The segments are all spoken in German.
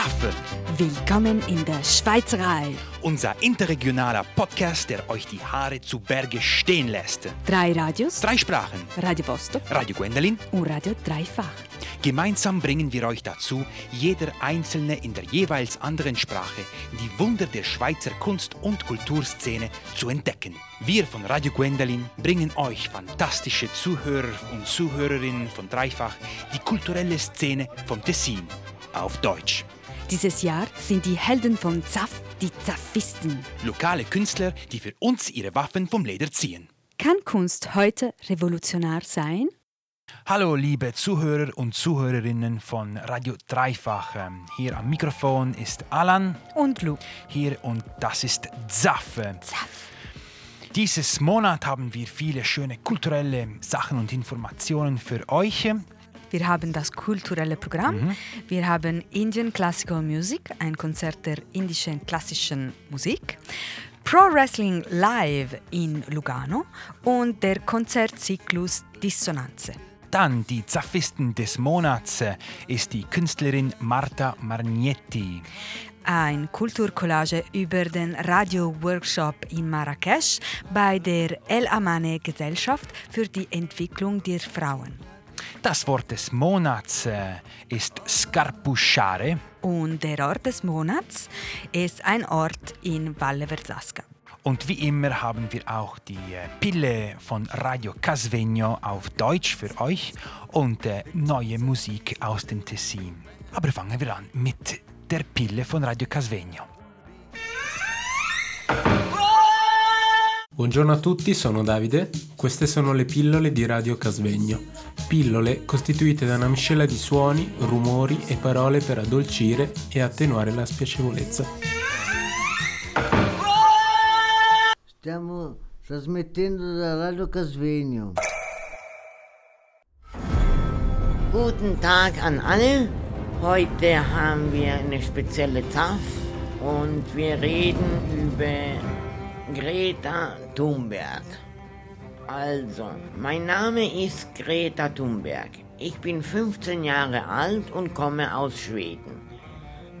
Zaffe, Willkommen in der Schweizerei. unser interregionaler Podcast, der euch die Haare zu Berge stehen lässt. Drei Radios, Drei Sprachen, Radio Vostok Radio Gwendolin. und Radio Dreifach. Gemeinsam bringen wir euch dazu, jeder Einzelne in der jeweils anderen Sprache die Wunder der Schweizer Kunst- und Kulturszene zu entdecken. Wir von Radio Gwendolin bringen euch fantastische Zuhörer und Zuhörerinnen von Dreifach die kulturelle Szene vom Tessin auf Deutsch. Dieses Jahr sind die Helden von Zaff die Zaffisten. Lokale Künstler, die für uns ihre Waffen vom Leder ziehen. Kann Kunst heute revolutionär sein? Hallo liebe Zuhörer und Zuhörerinnen von Radio Dreifach. Ähm, Hier am Mikrofon ist Alan. Und Lu. Hier und das ist Zaffe. Zaff. Dieses Monat haben wir viele schöne kulturelle Sachen und Informationen für euch. Wir haben das kulturelle Programm. Wir haben Indian Classical Music, ein Konzert der indischen klassischen Musik. Pro Wrestling Live in Lugano und der Konzertzyklus Dissonanze. Dann die Zaffisten des Monats äh, ist die Künstlerin Marta Marnietti. Ein Kulturcollage über den Radio-Workshop in Marrakesch bei der El Amane Gesellschaft für die Entwicklung der Frauen. Das Wort des Monats äh, ist Scarpusciare. Und der Ort des Monats ist ein Ort in Valle Versasca. Und wie immer haben wir auch die äh, Pille von Radio Casvegno auf Deutsch für euch und äh, neue Musik aus dem Tessin. Aber fangen wir an mit der Pille von Radio Casvegno. Buongiorno a tutti, sono Davide. Queste sono le pillole di Radio Casvegno. Pillole costituite da una miscela di suoni, rumori e parole per addolcire e attenuare la spiacevolezza. Stiamo trasmettendo da Radio Casvegno. Guten Tag an alle. Heute haben wir eine spezielle TAF und wir reden über Greta Thunberg. Also, mein Name ist Greta Thunberg. Ich bin 15 Jahre alt und komme aus Schweden.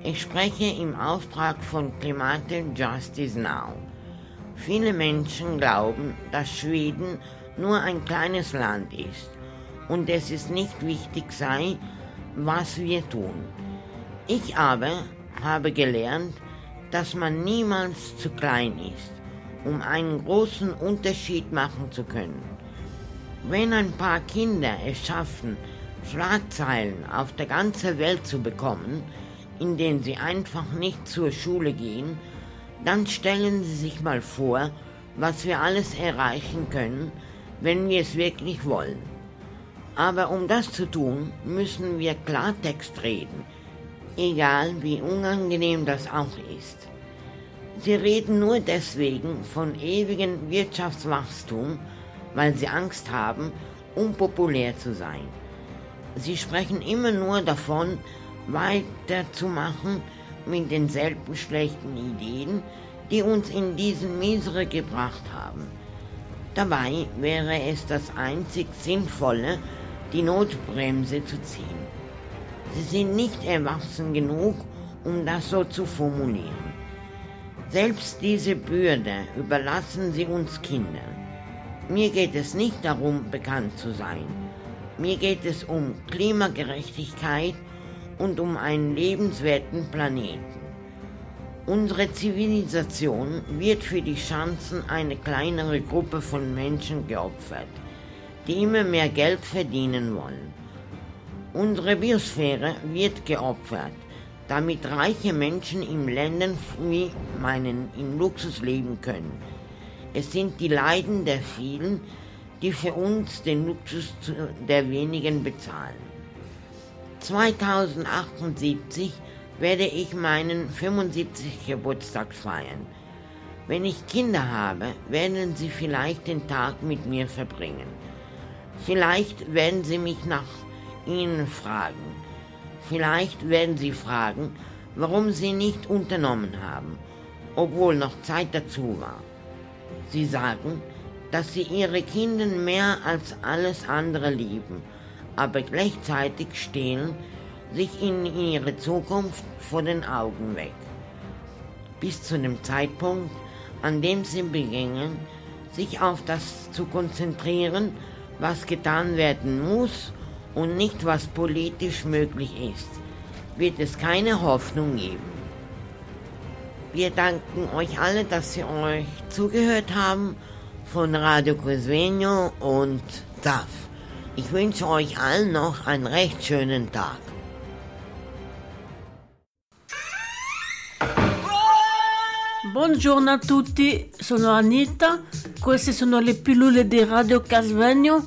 Ich spreche im Auftrag von Climate Justice Now. Viele Menschen glauben, dass Schweden nur ein kleines Land ist und es ist nicht wichtig sei, was wir tun. Ich aber habe gelernt, dass man niemals zu klein ist, um einen großen Unterschied machen zu können. Wenn ein paar Kinder es schaffen, Schlagzeilen auf der ganzen Welt zu bekommen, indem sie einfach nicht zur Schule gehen, dann stellen Sie sich mal vor, was wir alles erreichen können, wenn wir es wirklich wollen. Aber um das zu tun, müssen wir Klartext reden, egal wie unangenehm das auch ist. Sie reden nur deswegen von ewigem Wirtschaftswachstum, weil sie Angst haben, unpopulär zu sein. Sie sprechen immer nur davon, weiterzumachen mit denselben schlechten Ideen, die uns in diesen Misere gebracht haben. Dabei wäre es das einzig Sinnvolle, die Notbremse zu ziehen. Sie sind nicht erwachsen genug, um das so zu formulieren. Selbst diese Bürde überlassen sie uns Kindern. Mir geht es nicht darum, bekannt zu sein. Mir geht es um Klimagerechtigkeit und um einen lebenswerten Planeten. Unsere Zivilisation wird für die Chancen einer kleineren Gruppe von Menschen geopfert, die immer mehr Geld verdienen wollen. Unsere Biosphäre wird geopfert, damit reiche Menschen in Ländern wie meinen in Luxus leben können. Es sind die Leiden der vielen, die für uns den Luxus der wenigen bezahlen. 2078 werde ich meinen 75. Geburtstag feiern. Wenn ich Kinder habe, werden sie vielleicht den Tag mit mir verbringen. Vielleicht werden sie mich nach ihnen fragen. Vielleicht werden sie fragen, warum sie nicht unternommen haben, obwohl noch Zeit dazu war. Sie sagen, dass sie ihre Kinder mehr als alles andere lieben, aber gleichzeitig stehlen sich in ihre Zukunft vor den Augen weg. Bis zu dem Zeitpunkt, an dem sie beginnen, sich auf das zu konzentrieren, was getan werden muss und nicht was politisch möglich ist, wird es keine Hoffnung geben. Wir danken euch alle, dass Sie euch zugehört haben von Radio Cosvenio und DAF. Ich wünsche euch allen noch einen recht schönen Tag. Buongiorno a tutti, sono Anita, queste sono le pillole di Radio Casvegno,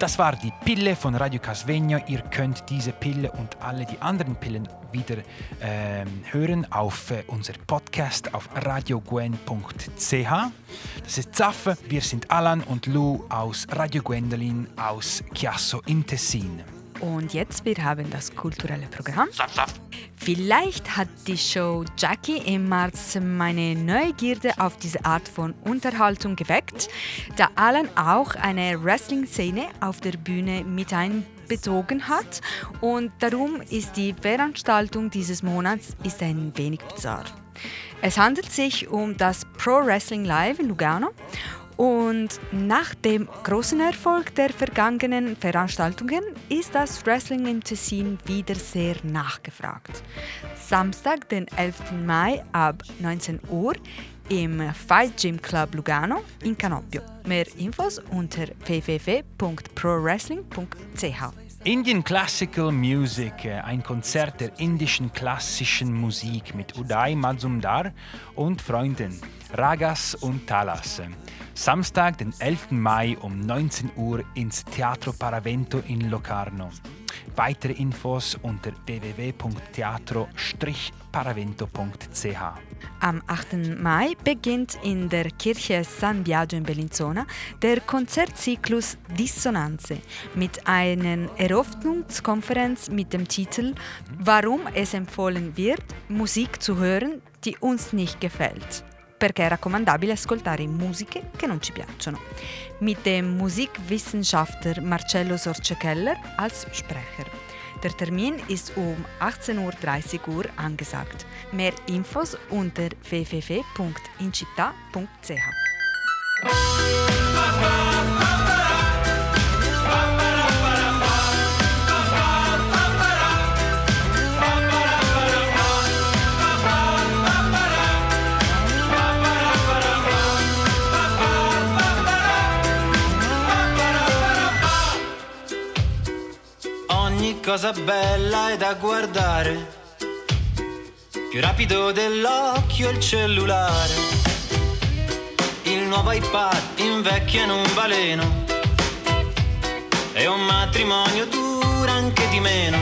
Das war die Pille von Radio Casvegno. Ihr könnt diese Pille und alle die anderen Pillen wieder ähm, hören auf äh, unser Podcast auf radiogwen.ch. Das ist Zaffe. Wir sind Alan und Lou aus Radio Gwendolin aus Chiasso in Tessin. Und jetzt wir haben das kulturelle Programm. Vielleicht hat die Show Jackie im März meine Neugierde auf diese Art von Unterhaltung geweckt, da Alan auch eine Wrestling-Szene auf der Bühne mit einbezogen hat und darum ist die Veranstaltung dieses Monats ist ein wenig bizarr. Es handelt sich um das Pro Wrestling Live in Lugano und nach dem großen Erfolg der vergangenen Veranstaltungen ist das Wrestling im Tessin wieder sehr nachgefragt. Samstag, den 11. Mai ab 19 Uhr im Fight Gym Club Lugano in Canopio. Mehr Infos unter www.prowrestling.ch. Indian Classical Music, äh, ein Konzert der indischen klassischen Musik mit Uday Mazumdar und Freunden, Ragas und Talas. Samstag, den 11. Mai um 19 Uhr ins Teatro Paravento in Locarno. Weitere Infos unter www.teatro-paravento.ch. Am 8. Mai beginnt in der Kirche San Biagio in Bellinzona der Konzertzyklus Dissonanze mit einer Eröffnungskonferenz mit dem Titel Warum es empfohlen wird, Musik zu hören, die uns nicht gefällt. Perché è raccomandabile ascoltare musiche che non ci piacciono. Mit dem Musikwissenschaftler Marcello Sorce-Keller als Sprecher. Der Termin ist um 18.30 Uhr angesagt. Mehr Infos unter www.incittà.ch. cosa bella è da guardare, più rapido dell'occhio il cellulare. Il nuovo iPad invecchia in un baleno e un matrimonio dura anche di meno.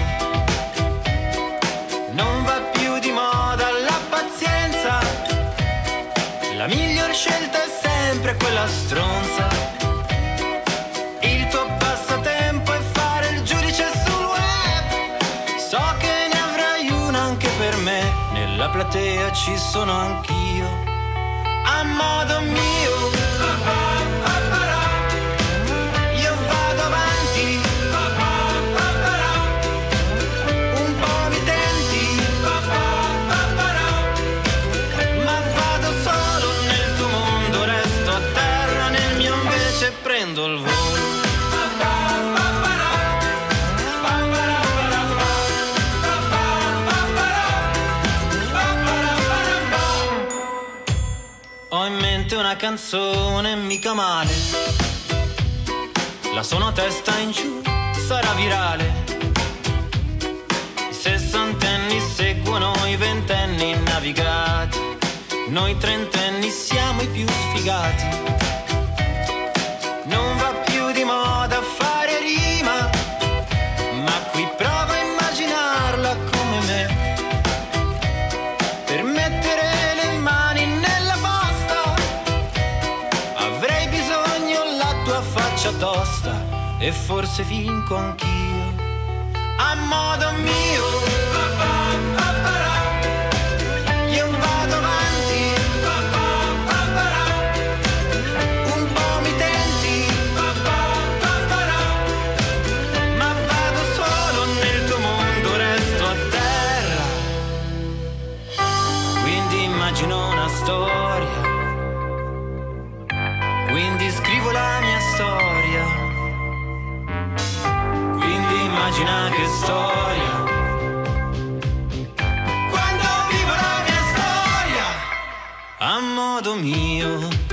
Non va più di moda la pazienza, la miglior scelta è sempre quella stronza. Platea ci sono anch'io. A modo mio. Canzone mica male. La suono a testa in giù, sarà virale. I sessantenni seguono i ventenni navigati. Noi trentenni siamo i più sfigati. E forse vinco anch'io. a modo mio. Io vado avanti, un po' mi tenti, ma vado solo nel tuo mondo, resto a terra. Quindi immagino una storia, quindi scrivo la mia storia. Immagina che storia. Quando vivo la mia storia a modo mio.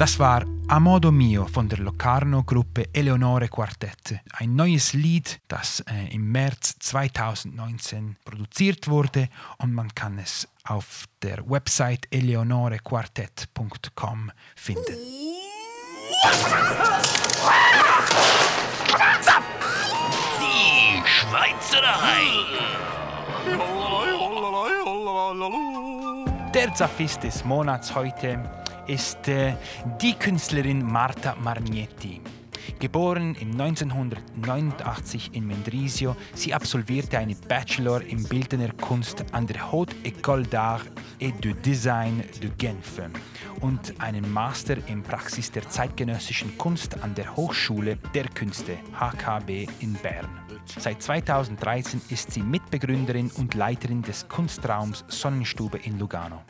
Das war A Modo Mio von der Locarno-Gruppe Eleonore Quartett. Ein neues Lied, das äh, im März 2019 produziert wurde und man kann es auf der Website eleonorequartett.com finden. Die Schweizerei. Der Zaffist des Monats heute ist äh, die Künstlerin Marta Marnietti. Geboren im 1989 in Mendrisio, sie absolvierte eine Bachelor in Bildender Kunst an der Haute École d'Art et de Design de Genf und einen Master in Praxis der zeitgenössischen Kunst an der Hochschule der Künste HKB in Bern. Seit 2013 ist sie Mitbegründerin und Leiterin des Kunstraums Sonnenstube in Lugano.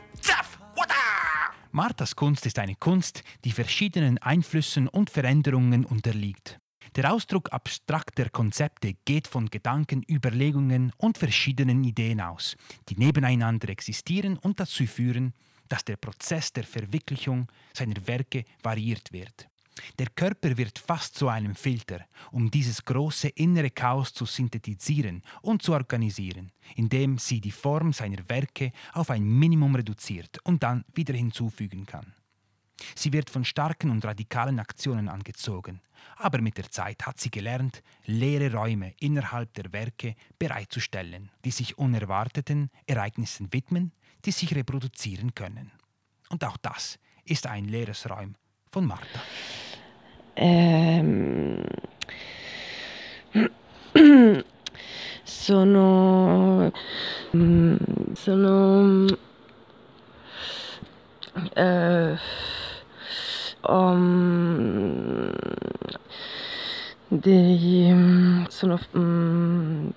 Marthas Kunst ist eine Kunst, die verschiedenen Einflüssen und Veränderungen unterliegt. Der Ausdruck abstrakter Konzepte geht von Gedanken, Überlegungen und verschiedenen Ideen aus, die nebeneinander existieren und dazu führen, dass der Prozess der Verwirklichung seiner Werke variiert wird. Der Körper wird fast zu einem Filter, um dieses große innere Chaos zu synthetisieren und zu organisieren, indem sie die Form seiner Werke auf ein Minimum reduziert und dann wieder hinzufügen kann. Sie wird von starken und radikalen Aktionen angezogen, aber mit der Zeit hat sie gelernt, leere Räume innerhalb der Werke bereitzustellen, die sich unerwarteten Ereignissen widmen, die sich reproduzieren können. Und auch das ist ein leeres Raum von Martha. Ehm, sono mm, sono eh, um, dei sono mm,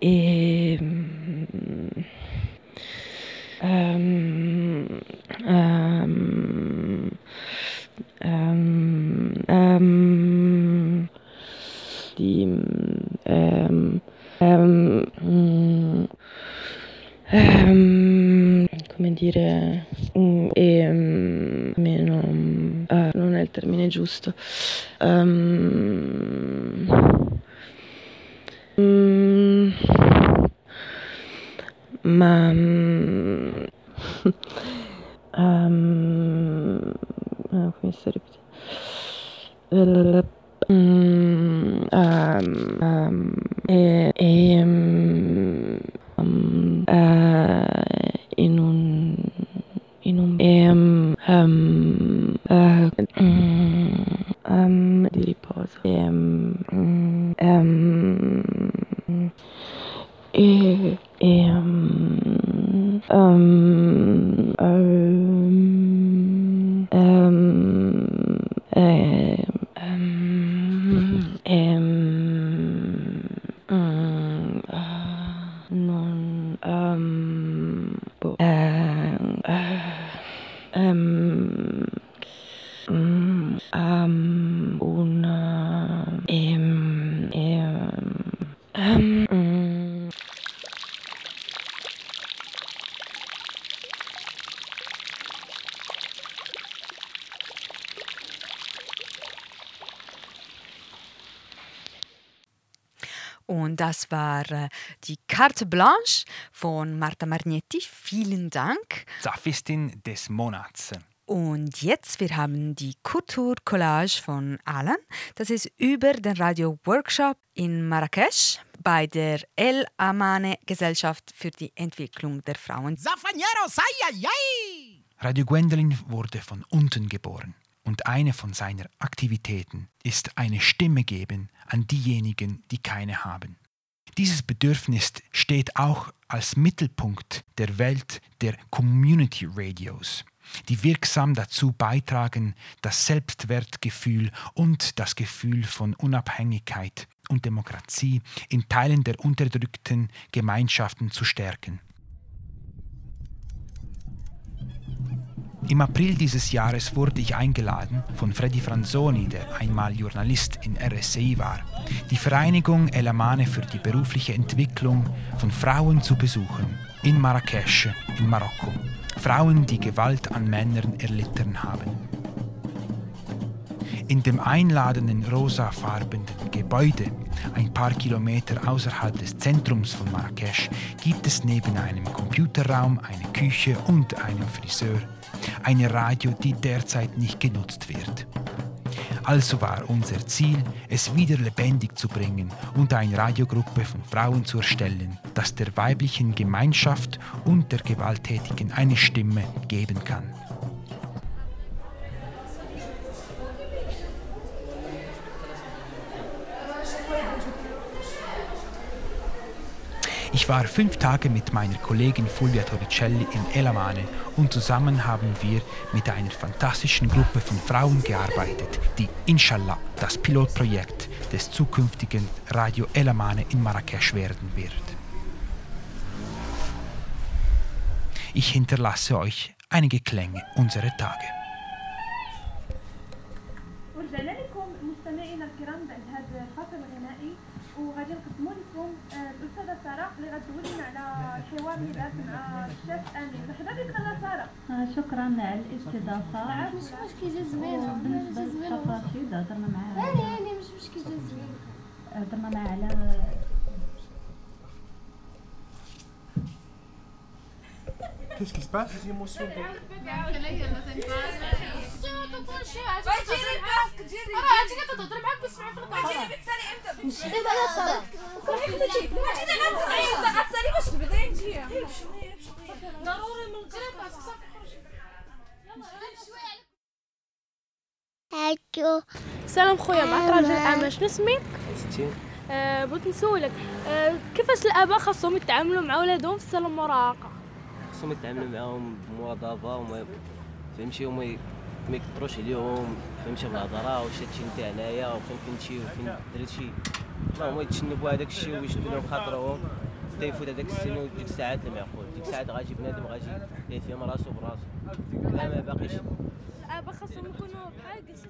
e mm, um, um, di um, come dire e meno uh, non è il termine giusto. Um, das war äh, die Carte Blanche von Marta Margnetti. Vielen Dank. Zaphistin des Monats. Und jetzt, wir haben die Kulturcollage von Alan. Das ist über den Radio-Workshop in Marrakesch bei der El Amane Gesellschaft für die Entwicklung der Frauen. Radio Gwendolyn wurde von unten geboren und eine von seiner Aktivitäten ist eine Stimme geben an diejenigen, die keine haben. Dieses Bedürfnis steht auch als Mittelpunkt der Welt der Community Radios, die wirksam dazu beitragen, das Selbstwertgefühl und das Gefühl von Unabhängigkeit und Demokratie in Teilen der unterdrückten Gemeinschaften zu stärken. Im April dieses Jahres wurde ich eingeladen von Freddy Franzoni, der einmal Journalist in RSI war, die Vereinigung El Amane für die berufliche Entwicklung von Frauen zu besuchen, in Marrakesch, in Marokko. Frauen, die Gewalt an Männern erlitten haben. In dem einladenden rosafarbenen Gebäude, ein paar Kilometer außerhalb des Zentrums von Marrakesch, gibt es neben einem Computerraum eine Küche und einem Friseur, eine Radio, die derzeit nicht genutzt wird. Also war unser Ziel, es wieder lebendig zu bringen und eine Radiogruppe von Frauen zu erstellen, das der weiblichen Gemeinschaft und der Gewalttätigen eine Stimme geben kann. Ich war fünf Tage mit meiner Kollegin Fulvia Torricelli in Elamane und zusammen haben wir mit einer fantastischen Gruppe von Frauen gearbeitet, die Inshallah das Pilotprojekt des zukünftigen Radio Elamane in Marrakesch werden wird. Ich hinterlasse euch einige Klänge unserer Tage. ورجعنا لكم مستمعينا الكرام بعد هذا الفصل الغنائي وغادي نقدموا لكم آه، الأستاذة سارة اللي غتدوي لنا على الحوار اللي دارت مع الشيف أمين. مرحبا بك لاله ساره شكرا على الاستضافة. مش مشكل جا زوين بالنسبة للشيف رشيد هضرنا معاه هاني هاني مش مشكل جا زوين هضرنا معاه على Qu'est-ce qui se passe? سلام خويا معك راجل اعمى شنو اسمك؟ ستين آه، بغيت نسولك. آه، كيفاش الآباء خاصهم يتعاملوا مع ولادهم في سن المراهقه خاصهم يتعاملوا معاهم بمواظبة وما فهمتي؟ وما ما يكثروش عليهم فهمتي بالهضره واش هادشي انت هنايا وفين كنتي وفين درت شي. اللهم يتجنبوا هذاك الشيء ويشدوا لهم خاطرهم. حتى يفوت هذاك السن وديك الساعات المعقول ديك الساعات غاجي بنادم غاجي يفهم راسو براسو. لا ما باقيش. الاباء خاصهم يكونوا بحال قلتي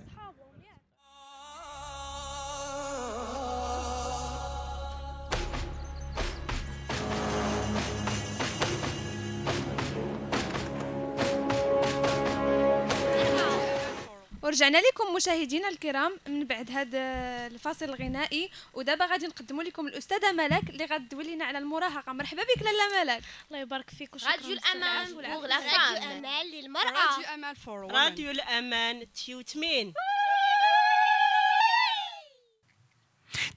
ورجعنا لكم مشاهدينا الكرام من بعد هذا الفاصل الغنائي ودابا غادي نقدموا لكم الأستاذة ملك اللي غتدوي لنا على المراهقة مرحبا بك لاله ملك الله يبارك فيك وشكرا راديو بزاف. pour la femme. راديو أمان للمرأة. راديو الأمان تيوتمين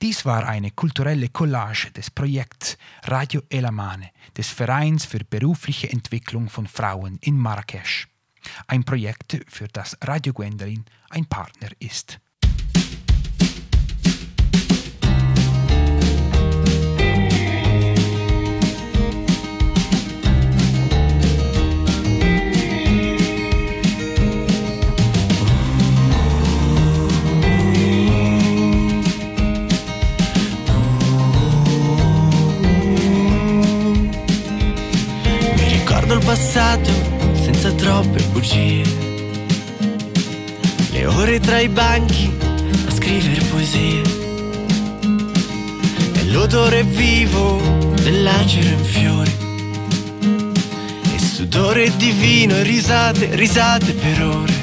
Dies war eine kulturelle Collage des Projekts Radio Elamane, des Vereins für berufliche Entwicklung von Frauen in Marrakesch. Ein Projekt, für das Radio Gwendolyn ein Partner ist. Mi passato senza troppe bugie. Le ore tra i banchi a scrivere poesie. E l'odore vivo dell'acero in fiori. E sudore divino e risate, risate per ore.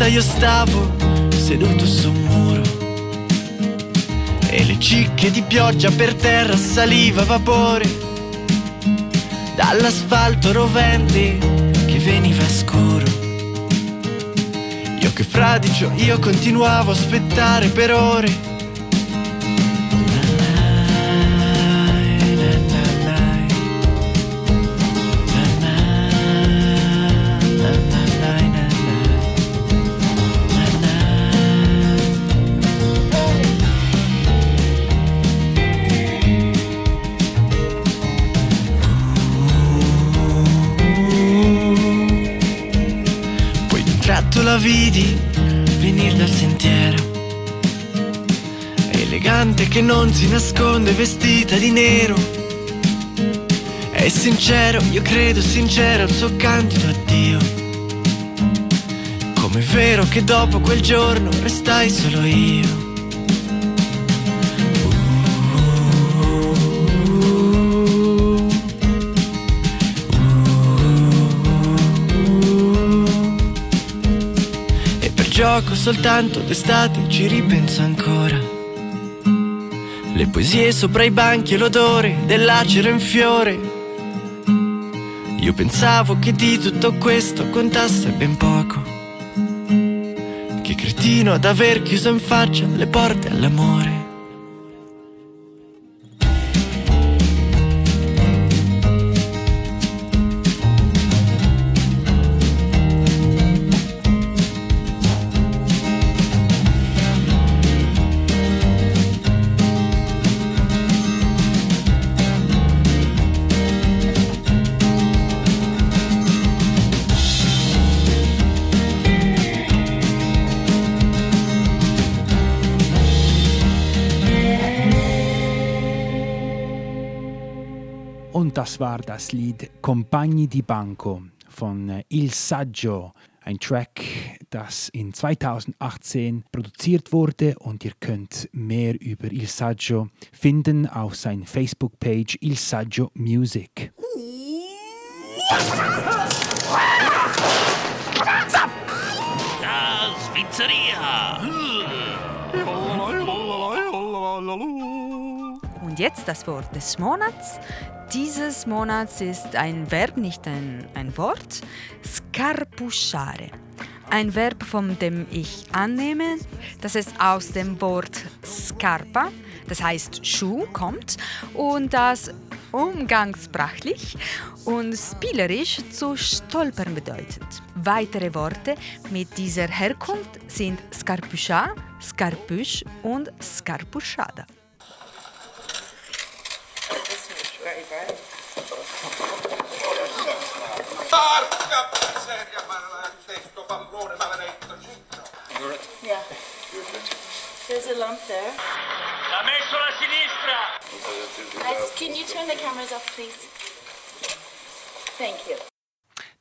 Volta io stavo seduto su un muro e le cicche di pioggia per terra saliva vapore dall'asfalto rovente che veniva scuro. Io che fradicio, io continuavo a aspettare per ore. Si nasconde, vestita di nero. È sincero, io credo sincero il suo candido addio. Com'è vero che dopo quel giorno restai solo io. Gioco soltanto d'estate ci ripenso ancora. Le poesie sopra i banchi e l'odore dell'acero in fiore. Io pensavo che di tutto questo contasse ben poco. Che cretino ad aver chiuso in faccia le porte all'amore. Und das war das Lied Compagni di Banco von Il Saggio, ein Track, das in 2018 produziert wurde und ihr könnt mehr über Il Saggio finden auf seiner Facebook-Page Il Saggio Music. Und jetzt das Wort des Monats. Dieses Monats ist ein Verb, nicht ein, ein Wort. Scarpuschare. Ein Verb, von dem ich annehme, dass es aus dem Wort scarpa, das heißt Schuh, kommt und das umgangssprachlich und spielerisch zu stolpern bedeutet. Weitere Worte mit dieser Herkunft sind scarpucha, scarpusch und scarpuschada. Yeah. There's a lump there. L'ha messo alla sinistra! Guys, can you turn the cameras off, please? Thank you.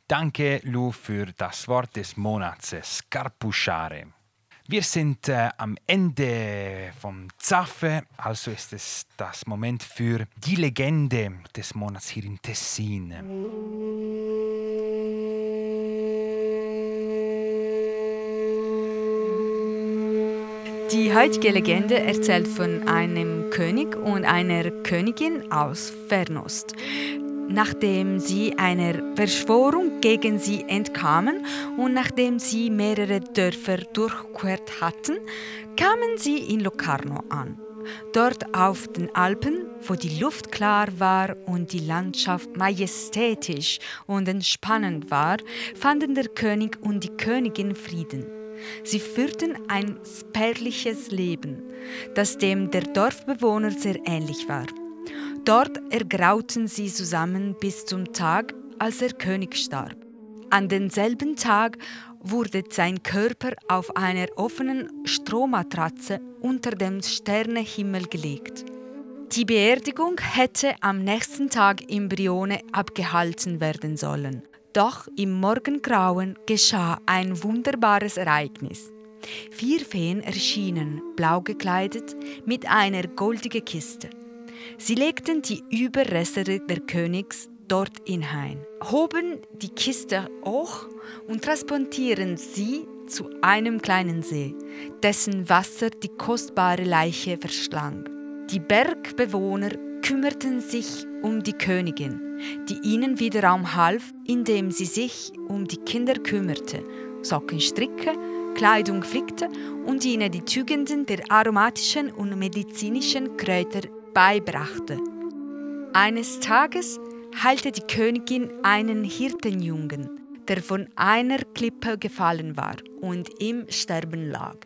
Danke, Lu, für das Wort des Monats, Scarpuschare. Wir sind äh, am Ende vom Zaffe, also ist es das Moment für die Legende des Monats hier in Tessin. Die heutige Legende erzählt von einem König und einer Königin aus Fernost. Nachdem sie einer Verschwörung gegen sie entkamen und nachdem sie mehrere Dörfer durchquert hatten, kamen sie in Locarno an. Dort auf den Alpen, wo die Luft klar war und die Landschaft majestätisch und entspannend war, fanden der König und die Königin Frieden. Sie führten ein spärliches Leben, das dem der Dorfbewohner sehr ähnlich war. Dort ergrauten sie zusammen bis zum Tag, als der König starb. An denselben Tag wurde sein Körper auf einer offenen Strohmatratze unter dem Sternehimmel gelegt. Die Beerdigung hätte am nächsten Tag im Brione abgehalten werden sollen. Doch im Morgengrauen geschah ein wunderbares Ereignis. Vier Feen erschienen, blau gekleidet, mit einer goldigen Kiste. Sie legten die Überreste der Königs dort hinein, hoben die Kiste hoch und transportieren sie zu einem kleinen See, dessen Wasser die kostbare Leiche verschlang. Die Bergbewohner kümmerten sich um die Königin, die ihnen wiederum half, indem sie sich um die Kinder kümmerte, Socken stricke, Kleidung flickte und ihnen die Tugenden der aromatischen und medizinischen Kräuter beibrachte. Eines Tages heilte die Königin einen Hirtenjungen, der von einer Klippe gefallen war und im Sterben lag.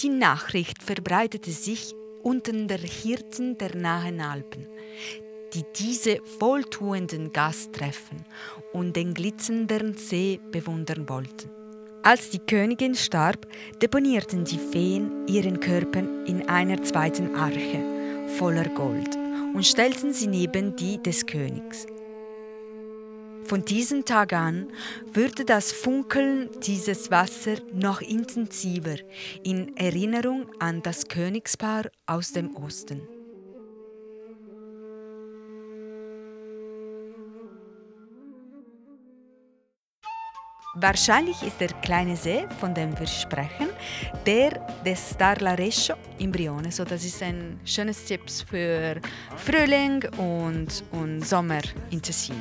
Die Nachricht verbreitete sich unter der Hirten der nahen Alpen, die diese wohltuenden Gast treffen und den glitzernden See bewundern wollten. Als die Königin starb, deponierten die Feen ihren Körper in einer zweiten Arche voller Gold und stellten sie neben die des Königs. Von diesem Tag an wurde das Funkeln dieses Wassers noch intensiver in Erinnerung an das Königspaar aus dem Osten. Wahrscheinlich ist der kleine See, von dem wir sprechen, der des Darlarescio in Brione. So, das ist ein schönes Tipp für Frühling und, und Sommer in Tessin.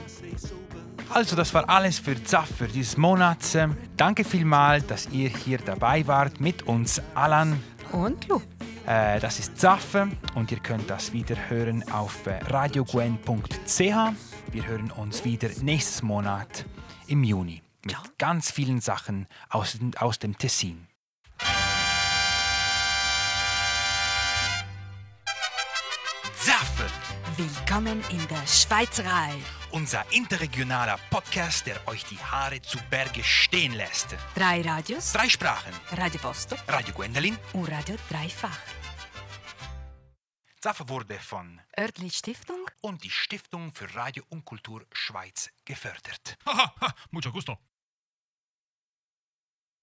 Also, das war alles für Zaff für dieses Monat. Danke vielmals, dass ihr hier dabei wart mit uns, Alan und Lu. Äh, das ist Zaffe und ihr könnt das wieder hören auf äh, radiogwen.ch. Wir hören uns wieder nächstes Monat im Juni mit ja. ganz vielen Sachen aus, aus dem Tessin. Zaffe! Willkommen in der Schweizerei. Unser interregionaler Podcast, der euch die Haare zu Berge stehen lässt. Drei Radios. Drei Sprachen. Radio Vostok. Radio Gwendolin. Und Radio Dreifach. Zaffe wurde von Örtlich Stiftung und die Stiftung für Radio und Kultur Schweiz gefördert. Haha, mucho gusto.